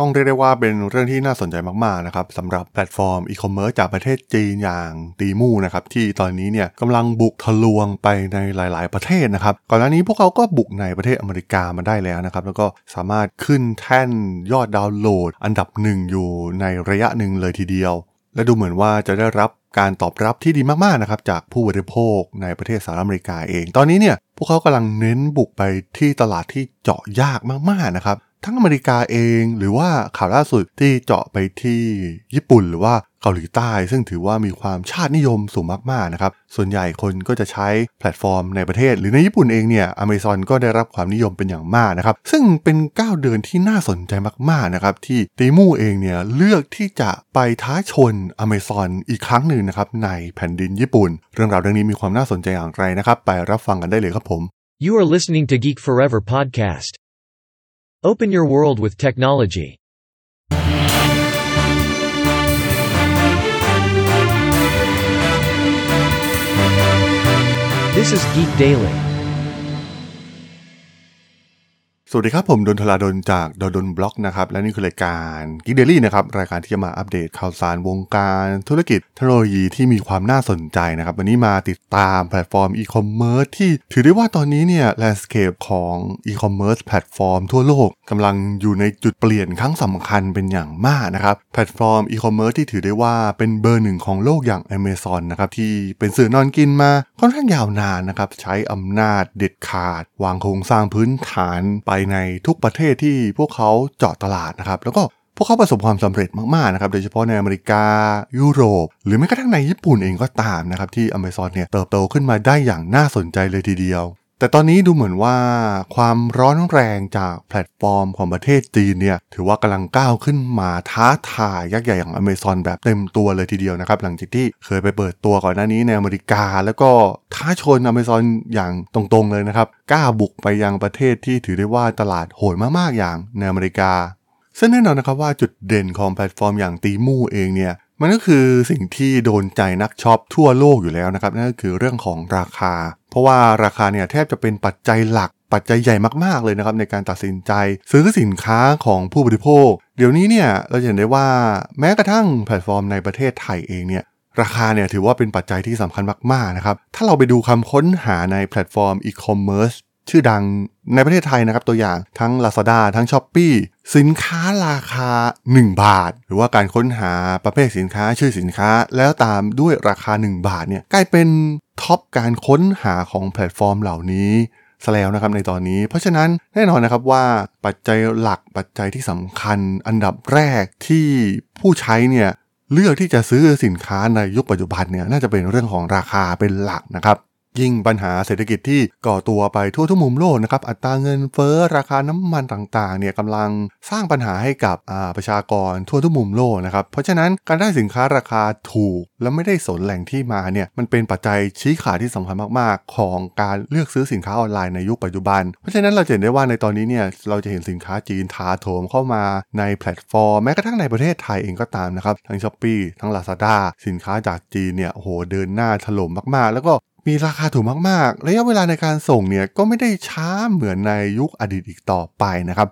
ต้องเรียกได้ว่าเป็นเรื่องที่น่าสนใจมากๆนะครับสำหรับแพลตฟอร์มอีคอมเมิร์ซจากประเทศจีนอย่าง Temu นะครับที่ตอนนี้เนี่ยกำลังบุกทะลวงไปในหลาย ๆ ประเทศนะครับก่อนหน้านี้พวกเขาก็บุกในประเทศอเมริกามาได้แล้วนะครับแล้วก็สามารถขึ้นแท่นยอดดาวน์โหลด อันดับหนึ่งอยู่ในระยะหนึ่งเลยทีเดียว และดูเหมือนว่าจะได้รับการตอบรับที่ดีมากๆนะครับจากผู้บริโภคในประเทศสหรัฐอเมริกาเอง ตอนนี้เนี่ยพวกเขากำลังเน้นบุกไปที่ตลาดที่เจาะยากมากๆนะครับ ทั้งอเมริกาเอง หรือว่าข่าวล่าสุดที่เจาะไปที่ญี่ปุ่นหรือว่าเกาหลีใต้ ซึ่งถือว่ามีความชาตินิยมสูงมากๆนะครับ ส่วนใหญ่คนก็จะใช้แพลตฟอร์มในประเทศ หรือในญี่ปุ่นเองเนี่ยอเมซอนก็ได้รับความนิยมเป็นอย่างมากนะครับ ซึ่งเป็นก้าวเดินที่น่าสนใจมากๆนะครับ ที่ Temu เองเนี่ยเลือกที่จะไปท้าชนอเมซอนอีกครั้งหนึ่งนะครับในแผ่นดินญี่ปุ่น เรื่องราวเรื่องนี้มีความน่าสนใจอย่างไรนะครับ ไปรับฟังกันได้เลยครับผม You are listening to Geek Forever podcast. Open your world with technology. This is Geek Daily. สวัสดีครับ ผมด.ดลจากด.ดล็อกนะครับ และนี่คือรายการ Geek Daily นะครับ รายการที่จะมาอัปเดตข่าวสารวงการธุรกิจเทคโนโลยีที่มีความน่าสนใจนะครับ วันนี้มาติดตามแพลตฟอร์มอีคอมเมิร์ซที่ถือได้ว่าตอนนี้เนี่ย landscape ของe-commerce platform ทั่วโลกกำลังอยู่ในจุดเปลี่ยนครั้งสำคัญเป็นอย่างมากนะครับ แพลตฟอร์มอีคอมเมิร์ซที่ถือได้ว่าเป็นเบอร์หนึ่งของโลกอย่าง Amazon นะครับที่เป็นเสือนอนกินมาค่อนข้างยาวนานนะครับใช้อำนาจเด็ดขาด วางโครงสร้างพื้นฐานไปในทุกประเทศที่พวกเขาเจาะตลาดนะครับ แล้วก็พวกเขาประสบความสำเร็จมากๆนะครับ โดยเฉพาะในอเมริกา ยุโรป หรือแม้กระทั่งในญี่ปุ่นเองก็ตามนะครับ ที่อเมซอนเนี่ยเติบโตขึ้นมาได้อย่างน่าสนใจเลยทีเดียว แต่ตอนนี้ดูเหมือนว่าความร้อนแรงจากแพลตฟอร์มของประเทศจีนเนี่ยถือว่ากำลังก้าวขึ้นมาท้าทายยักษ์ใหญ่อย่าง Amazon แบบเต็มตัวเลยทีเดียวนะครับ หลังจากที่เคยไปเปิดตัวก่อนหน้านี้ในอเมริกา แล้วก็ท้าชน Amazon อย่างตรงๆเลยนะครับกล้าบุกไปยังประเทศที่ถือได้ว่าตลาดโหดมากๆอย่างในอเมริกาซึ่งแน่นอนนะครับว่าจุดเด่นของแพลตฟอร์มอย่าง Temu เองเนี่ยมันก็คือสิ่งที่โดนใจนักช็อปทั่วโลกอยู่แล้วนะครับนั่นก็คือเรื่องของราคา เพราะว่าราคาเนี่ยแทบจะเป็นปัจจัยหลักปัจจัยใหญ่มากๆเลยนะครับในการตัดสินใจซื้อสินค้าของผู้บริโภค เดี๋ยวนี้เนี่ยเราจะเห็นได้ว่าแม้กระทั่งแพลตฟอร์มในประเทศไทยเองเนี่ยราคาเนี่ยถือว่าเป็นปัจจัยที่สำคัญมากๆนะครับถ้าเราไปดูคำค้นหาในแพลตฟอร์มอีคอมเมิร์ซ ชื่อดังในประเทศไทยนะครับตัวอย่างทั้ง Lazada ทั้ง Shopee สินค้าราคา 1 บาท หรือว่าการค้นหาประเภทสินค้าชื่อสินค้า แล้วตามด้วยราคา 1 บาทเนี่ยกลายเป็นท็อปการค้นหาของแพลตฟอร์มเหล่านี้ซะแล้วนะครับในตอนนี้ เพราะฉะนั้นแน่นอนนะครับว่าปัจจัยหลักปัจจัยที่สำคัญ อันดับแรกที่ผู้ใช้เนี่ยเลือกที่จะซื้อสินค้าในยุคปัจจุบันเนี่ยน่าจะเป็นเรื่องของราคาเป็นหลักนะครับ ยิ่งปัญหาเศรษฐกิจที่ก่อตัวไปทั่วทุกมุมโลกนะครับอัตราเงินเฟ้อราคาน้ำมันต่างๆเนี่ยกำลังสร้างปัญหาให้กับประชากรทั่วทุกมุมโลกนะครับเพราะฉะนั้นการได้สินค้าราคาถูก และไม่ได้สนแหล่งที่มาเนี่ยมันเป็นปัจจัยชี้ขาดที่สำคัญมากๆ ของการเลือกซื้อสินค้าออนไลน์ในยุคปัจจุบัน เพราะฉะนั้นเราจะเห็นได้ว่าในตอนนี้เนี่ยเราจะเห็นสินค้าจีนถาโถมเข้ามาในแพลตฟอร์มแม้กระทั่งในประเทศไทยเองก็ตามนะครับทั้ง Shopee ทั้ง Lazada สินค้าจากจีนเนี่ยโหเดินหน้าถล่มมากๆ แล้วก็ มีราคาถูกมากๆ ระยะเวลาในการส่งเนี่ยก็ไม่ได้ช้าเหมือนในยุคอดีตอีกต่อไปนะครับ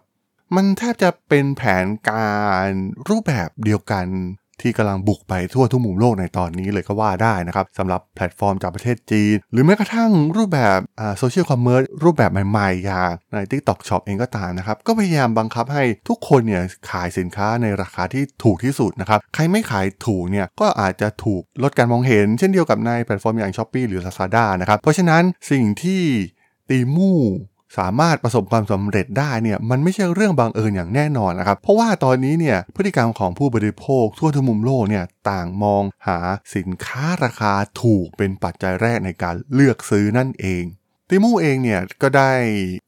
มันแทบจะเป็นแผนการรูปแบบเดียวกัน ที่กำลังบุกไปทั่วทุกมุมโลกในตอนนี้เลยก็ว่าได้นะครับสำหรับแพลตฟอร์มจากประเทศจีน หรือแม้กระทั่งรูปแบบ social commerce รูปแบบใหม่ๆ อย่างใน TikTok Shop เองก็ตามนะครับ ก็พยายามบังคับให้ทุกคนเนี่ยขายสินค้าในราคาที่ถูกที่สุดนะครับ ใครไม่ขายถูกเนี่ยก็อาจจะถูกลดการมองเห็น เช่นเดียวกับในแพลตฟอร์มอย่าง Shopee หรือ Lazada นะครับเพราะฉะนั้นสิ่งที่ Temu สามารถประสบความสำเร็จได้เนี่ยมันไม่ใช่เรื่องบังเอิญอย่างแน่นอนนะครับ เพราะว่าตอนนี้เนี่ยพฤติกรรมของผู้บริโภคทั่วทุกมุมโลกเนี่ยต่างมองหาสินค้าราคาถูกเป็นปัจจัยแรกในการเลือกซื้อนั่นเอง Temu เองเนี่ยก็ได้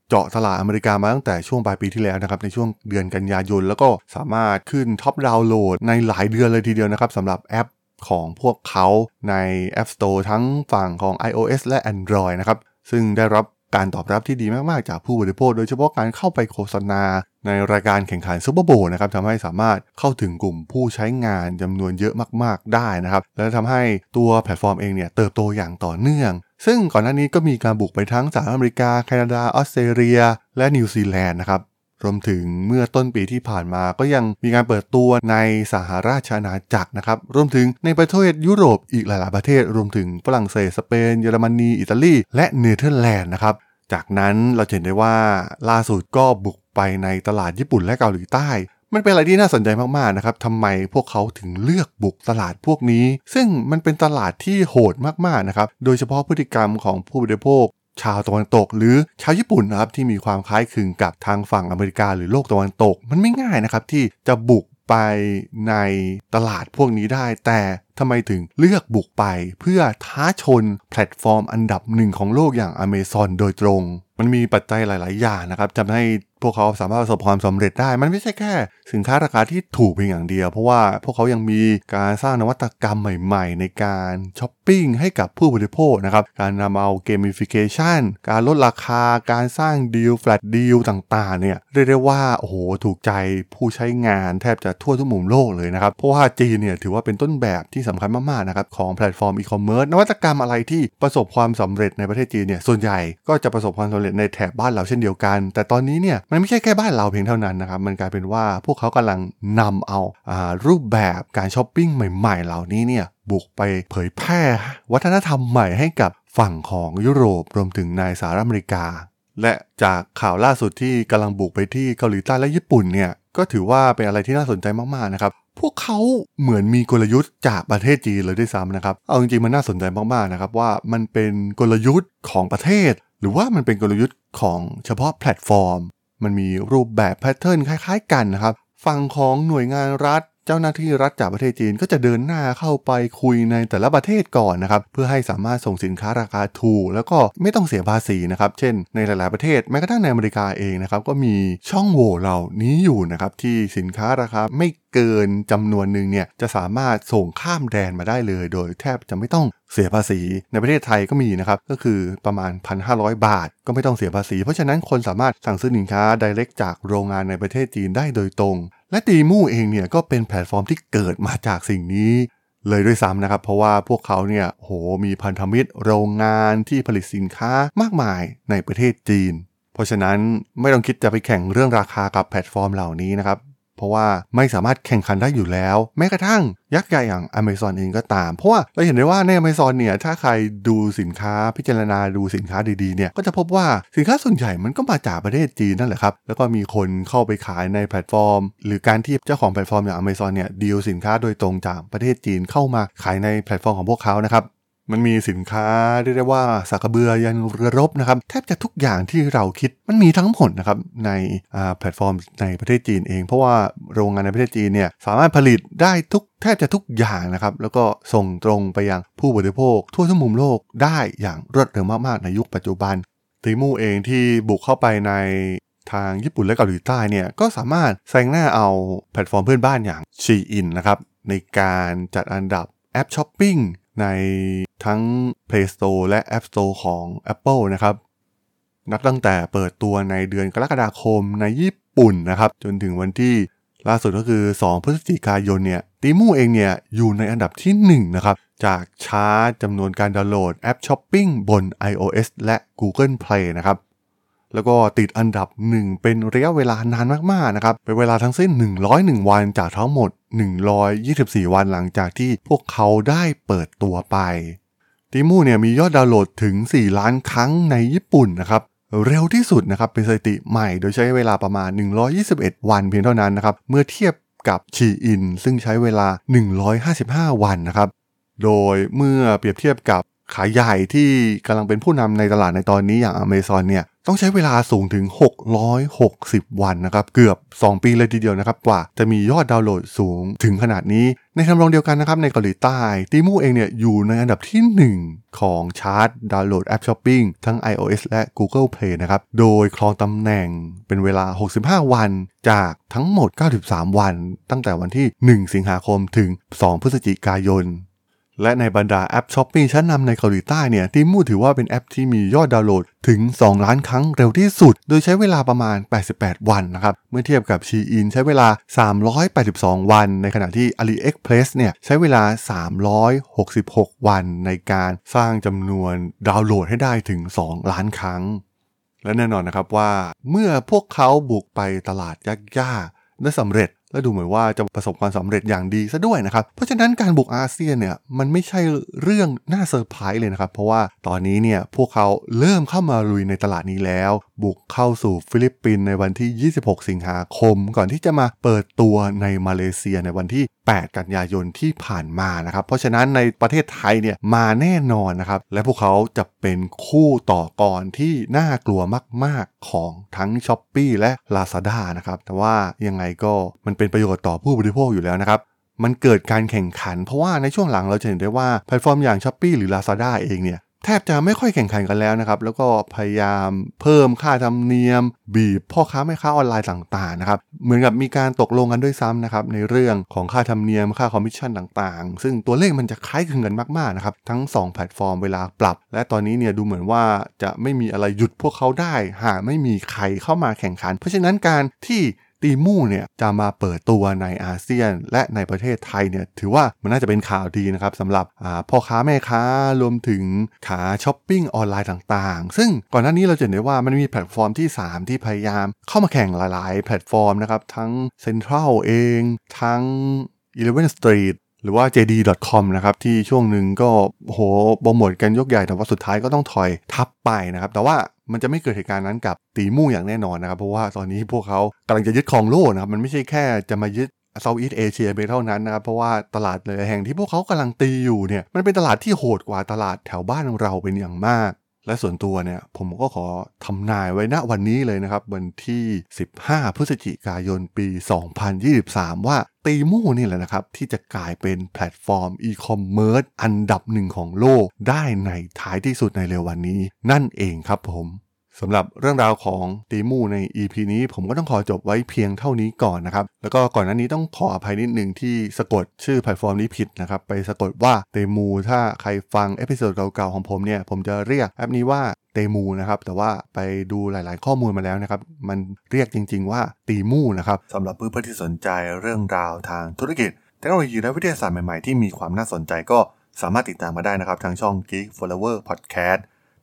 เจาะตลาดอเมริกามาตั้งแต่ช่วงปลายปีที่แล้วนะครับในช่วงเดือนกันยายน แล้วก็สามารถขึ้น top download ในหลายเดือนเลยทีเดียวนะครับสำหรับแอปของพวกเขาใน App Store ทั้งฝั่งของ iOS และ Android นะครับซึ่งได้รับ การตอบรับที่ดีมากๆ จากผู้บริโภค โดยเฉพาะการเข้าไปโฆษณา ในรายการแข่งขัน Super Bowl นะครับทำให้สามารถเข้าถึงกลุ่มผู้ใช้งานจำนวนเยอะมากๆได้นะครับ และทำให้ตัวแพลตฟอร์มเองเนี่ยเติบโตอย่างต่อเนื่อง ซึ่งก่อนหน้านี้ก็มีการบุกไปทั้งสหรัฐอเมริกา แคนาดา ออสเตรเลีย และนิวซีแลนด์นะครับ รวมถึงเมื่อต้นปีที่ผ่านมาก็ยังมีการเปิดตัวในสหราชอาณาจักรนะครับ รวมถึงในประเทศยุโรปอีกหลายๆประเทศ รวมถึงฝรั่งเศส สเปน เยอรมนี อิตาลี และเนเธอร์แลนด์นะครับ จากนั้นเราเห็นได้ว่าล่าสุดก็บุกไปในตลาดญี่ปุ่นและเกาหลีใต้มันเป็นอะไรที่น่าสนใจมาก ๆ นะครับ ทำไมพวกเขาถึงเลือกบุกตลาดพวกนี้ ซึ่งมันเป็นตลาดที่โหดมาก ๆ นะครับ โดยเฉพาะพฤติกรรมของผู้บริโภค ชาวตะวันตก หรือชาวญี่ปุ่นนะครับที่มีความคล้ายคลึงกับทางฝั่งอเมริกาหรือโลกตะวันตก มันไม่ง่ายนะครับที่จะบุกไปในตลาดพวกนี้ได้ แต่ทำไมถึงเลือกบุกไปเพื่อท้าชนแพลตฟอร์มอันดับหนึ่งของโลกอย่าง Amazon โดยตรง มันมีปัจจัยหลาย ๆ อย่างนะครับทำให้พวกเขาสามารถประสบความสำเร็จได้ มันไม่ใช่แค่ สินค้าราคาที่ถูกเพียงอย่างเดียว เพราะว่าพวกเขายังมีการสร้างนวัตกรรมใหม่ ๆ ในการช้อป ปิ้งให้กับผู้บริโภคนะครับ การนำเอา gamification การลดราคา การสร้างดีล flash deal ต่างๆ เนี่ยเรียกได้ว่า โอ้โห ถูกใจผู้ใช้งานแทบจะทั่วทุกมุมโลกเลยนะครับ เพราะว่าจีนเนี่ยถือว่าเป็นต้นแบบที่สำคัญมากๆ นะครับ ของแพลตฟอร์มอีคอมเมิร์ซนวัตกรรมอะไรที่ประสบความสำเร็จในประเทศจีนเนี่ยส่วนใหญ่ก็จะประสบความสำเร็จในแถบบ้านเราเช่นเดียวกัน แต่ตอนนี้เนี่ยมันไม่ใช่แค่บ้านเราเพียงเท่านั้นนะครับมันกลายเป็นว่าพวกเขากำลังนำเอาอารูปแบบการช้อปปิ้งใหม่ ๆ เหล่านี้เนี่ยบุกไปเผยแพร่วัฒนธรรมใหม่ให้กับฝั่งของยุโรปรวมถึงในสหรัฐอเมริกา และจากข่าวล่าสุดที่กำลังบุกไปที่เกาหลีใต้และญี่ปุ่นเนี่ยก็ถือว่าเป็นอะไรที่น่าสนใจมากๆนะครับพวกเขาเหมือนมีกลยุทธ์จากประเทศจีนเลยด้วยซ้ำนะครับ เอาจริงๆมันน่าสนใจมากๆนะครับว่ามันเป็นกลยุทธ์ของประเทศ หรือว่ามันเป็นกลยุทธ์ของเฉพาะแพลตฟอร์ม มันมีรูปแบบ pattern คล้ายๆกันนะครับ ฝั่งของหน่วยงานรัฐ เจ้าหน้าที่รัฐจากประเทศจีนก็จะเดินหน้าเข้าไปคุยในแต่ละประเทศก่อนนะครับเพื่อให้สามารถส่งสินค้าราคาถูกแล้วก็ไม่ต้องเสียภาษีนะครับเช่น ในหลาย ๆ ประเทศแม้กระทั่งในอเมริกาเองนะครับก็มีช่องโหว่เหล่านี้อยู่นะครับที่สินค้าราคาไม่เกินจำนวนหนึ่งเนี่ยจะสามารถส่งข้ามแดนมาได้เลย โดยแทบจะไม่ต้องเสียภาษี ในประเทศไทยก็มีนะครับก็คือประมาณ 1,500 บาท ก็ไม่ต้องเสียภาษี เพราะฉะนั้นคนสามารถสั่งซื้อสินค้า direct จากโรงงานในประเทศจีนได้โดยตรง และ Temu เองเนี่ยก็เป็นแพลตฟอร์มที่เกิดมาจากสิ่งนี้เลยด้วยซ้ำนะครับ เพราะว่าพวกเขาเนี่ยโหมีพันธมิตรโรงงานที่ผลิตสินค้ามากมายในประเทศจีน เพราะฉะนั้นไม่ต้องคิดจะไปแข่งเรื่องราคากับแพลตฟอร์มเหล่านี้นะครับ เพราะว่าไม่สามารถแข่งขันได้อยู่แล้ว แม้กระทั่งยักษ์ใหญ่อย่าง Amazon เองก็ตาม เพราะว่าเราเห็นได้ว่าใน Amazon เนี่ยถ้าใครดูสินค้าพิจารณาดูสินค้าดีๆเนี่ยก็จะพบว่าสินค้าส่วนใหญ่มันก็มาจากประเทศจีนนั่นแหละครับ แล้วก็มีคนเข้าไปขายในแพลตฟอร์ม หรือการที่เจ้าของแพลตฟอร์มอย่าง Amazon เนี่ยดีลสินค้าโดยตรงจากประเทศจีนเข้ามาขายในแพลตฟอร์มของพวกเขานะครับ มันมีสินค้าเรียกได้ว่าสากกะเบือยันเรือรบนะครับแทบจะทุกอย่างที่เราคิดมันมีทั้งหมดนะครับในแพลตฟอร์มในประเทศจีนเอง เพราะว่าโรงงานในประเทศจีนเนี่ยสามารถผลิตได้ทุกแทบจะทุกอย่างนะครับ แล้วก็ส่งตรงไปยังผู้บริโภค ทั่วทั้งมุมโลกได้อย่างรวดเร็วมากๆในยุคปัจจุบันTemu เองที่บุกเข้าไปในทางญี่ปุ่นและเกาหลีใต้เนี่ยก็สามารถแซงหน้าเอาแพลตฟอร์มเพื่อนบ้านอย่าง Shein นะครับในการจัดอันดับแอปช้อปปิ้ง ในทั้ง Play Store และ App Store ของ Apple นะครับ นับตั้งแต่เปิดตัวในเดือนกรกฎาคมในญี่ปุ่นนะครับ จนถึงวันที่ล่าสุดก็คือ 2 พฤศจิกายนเนี่ย Temu เองเนี่ยอยู่ในอันดับที่ 1 นะครับ จากชาร์ตจำนวนการดาวน์โหลดแอปช้อปปิ้งบน iOS และ Google Play นะครับ แล้วก็ติดอันดับ 1 เป็นระยะเวลานานมากๆนะครับ เป็นเวลาทั้งสิ้น 101 วันจากทั้งหมด 124 วันหลังจากที่พวกเขาได้เปิดตัวไปติมูเนี่ยมียอดดาวน์โหลดถึง 4 ล้านครั้งในญี่ปุ่นนะครับเร็วที่สุดนะครับเป็นสถิติใหม่โดยใช้เวลาประมาณ 121 วันเพียงเท่านั้นนะครับเมื่อเทียบกับ Shein ซึ่งใช้เวลา 155 วันนะครับโดยเมื่อเปรียบเทียบกับ ขาใหญ่ที่กำลังเป็นผู้นำในตลาดในตอนนี้อย่าง Amazon เนี่ยต้องใช้เวลาสูงถึง 660 วันนะครับ เกือบ 2 ปีเลยทีเดียวนะครับ กว่าจะมียอดดาวน์โหลดสูงถึงขนาดนี้ ในทำนองเดียวกันนะครับ ในเกาหลีใต้ Temu เองเนี่ยอยู่ในอันดับที่ 1 ของชาร์ตดาวน์โหลดแอปช้อปปิ้งทั้ง iOS และ Google Play นะครับ โดยครองตำแหน่งเป็นเวลา 65 วันจากทั้งหมด 93 วัน ตั้งแต่วันที่ 1 สิงหาคมถึง 2 พฤศจิกายน และในบรรดาแอปช้อปปิ้งชั้นนำในเกาหลีใต้เนี่ย Temu ถือว่าเป็นแอปที่มียอดดาวน์โหลดถึง 2 ล้านครั้งเร็วที่สุด โดยใช้เวลาประมาณ 88 วันนะครับ เมื่อเทียบกับ Shein ใช้เวลา 382 วัน ในขณะที่ AliExpress เนี่ยใช้เวลา 366 วันในการสร้างจำนวนดาวน์โหลดให้ได้ถึง 2 ล้านครั้ง และแน่นอนนะครับว่า เมื่อพวกเขาบุกไปตลาดยากๆได้สำเร็จ และดูเหมือนว่าจะประสบความสำเร็จอย่างดีซะด้วยนะครับ เพราะฉะนั้นการบุกอาเซียนเนี่ยมันไม่ใช่เรื่องน่าเซอร์ไพรส์เลยนะครับ เพราะว่าตอนนี้เนี่ยพวกเขาเริ่มเข้ามาลุยในตลาดนี้แล้ว บุกเข้าสู่ฟิลิปปินส์ในวันที่ 26 สิงหาคม ก่อนที่จะมาเปิดตัวในมาเลเซียในวันที่ 8 กันยายนที่ผ่านมานะครับ เพราะฉะนั้นในประเทศไทยเนี่ยมาแน่นอนนะครับ และพวกเขาจะเป็นคู่ต่อกรที่น่ากลัวมาก ๆของทั้ง Shopee และ Lazada นะครับแต่ว่ายังไงก็มันเป็นประโยชน์ต่อผู้บริโภคอยู่แล้วนะครับ มันเกิดการแข่งขัน เพราะว่าในช่วงหลังเราจะเห็นได้ว่าแพลตฟอร์มอย่าง Shopee หรือ Lazada เองเนี่ยแทบจะไม่ค่อยแข่งขันกันแล้วนะครับ แล้วก็พยายามเพิ่มค่าธรรมเนียม บีบพ่อค้าแม่ค้าออนไลน์ต่างๆนะครับ เหมือนกับมีการตกลงกันด้วยซ้ำนะครับในเรื่องของค่าธรรมเนียมค่าคอมมิชชั่นต่างๆ ซึ่งตัวเลขมันจะคล้ายคลึงกันมากๆนะครับ ทั้ง 2 แพลตฟอร์มเวลาปรับ และตอนนี้เนี่ยดูเหมือนว่าจะไม่มีอะไรหยุดพวกเขาได้ หากไม่มีใครเข้ามาแข่งขัน เพราะฉะนั้นการที่ Temu เนี่ยจะมาเปิดตัวในอาเซียน และในประเทศไทยเนี่ยถือว่ามันน่าจะเป็นข่าวดีนะครับสำหรับพ่อค้าแม่ค้ารวมถึงขาช้อปปิ้งออนไลน์ต่างๆ ซึ่งก่อนหน้านี้เราจะเห็นได้ว่ามันมีแพลตฟอร์มที่ 3 ที่พยายามเข้ามาแข่งหลายๆ แพลตฟอร์มนะครับ ทั้งเซ็นทรัลเอง ทั้ง Eleven Street หรือว่า JD.com นะครับที่ช่วงหนึ่งก็โหโปรโมทกันยกใหญ่แต่ว่าสุดท้ายก็ต้องถอยทับไปนะครับแต่ว่ามันจะไม่เกิดเหตุการณ์นั้นกับตีมู่อย่างแน่นอนนะครับเพราะว่าตอนนี้พวกเขากำลังจะยึดครองโลกนะครับมันไม่ใช่แค่จะมายึดเซาท์อีสเอเชียไปเท่านั้นนะครับ เพราะว่าตลาดหลยแห่งที่พวกเขากำลังตีอยู่เนี่ยมันเป็นตลาดที่โหดกว่าตลาดแถวบ้านเราเป็นอย่างมาก และส่วนตัวเนี่ยผมก็ขอทำนายไว้ณวันนี้เลยนะครับ วันที่ 15 พฤศจิกายนปี 2023 ว่า Temu นี่แหละนะครับ ที่จะกลายเป็นแพลตฟอร์มอีคอมเมิร์ซอันดับหนึ่งของโลกได้ในท้ายที่สุดในเร็ววันนี้ นั่นเองครับผม สำหรับเรื่องราวของ Temu ใน EP นี้ผมก็ต้องขอจบไว้เพียงเท่านี้ก่อนนะครับ แล้วก็ก่อนหน้านี้ต้องขออภัยนิดหนึ่งที่สะกดชื่อแพลตฟอร์มนี้ผิดนะครับ ไปสะกดว่าเตมูถ้าใครฟัง episode เก่าๆของผมเนี่ย ผมจะเรียกแอปนี้ว่าเตมูนะครับ แต่ว่าไปดูหลายๆข้อมูลมาแล้วนะครับ มันเรียกจริง ๆ ว่า Temu นะครับสำหรับเพื่อนๆที่สนใจเรื่องราวทางธุรกิจเทคโนโลยีและวิทยาศาสตร์ใหม่ๆที่มีความน่าสนใจก็สามารถติดตามมาได้นะครับทางช่อง Geek Forever Podcast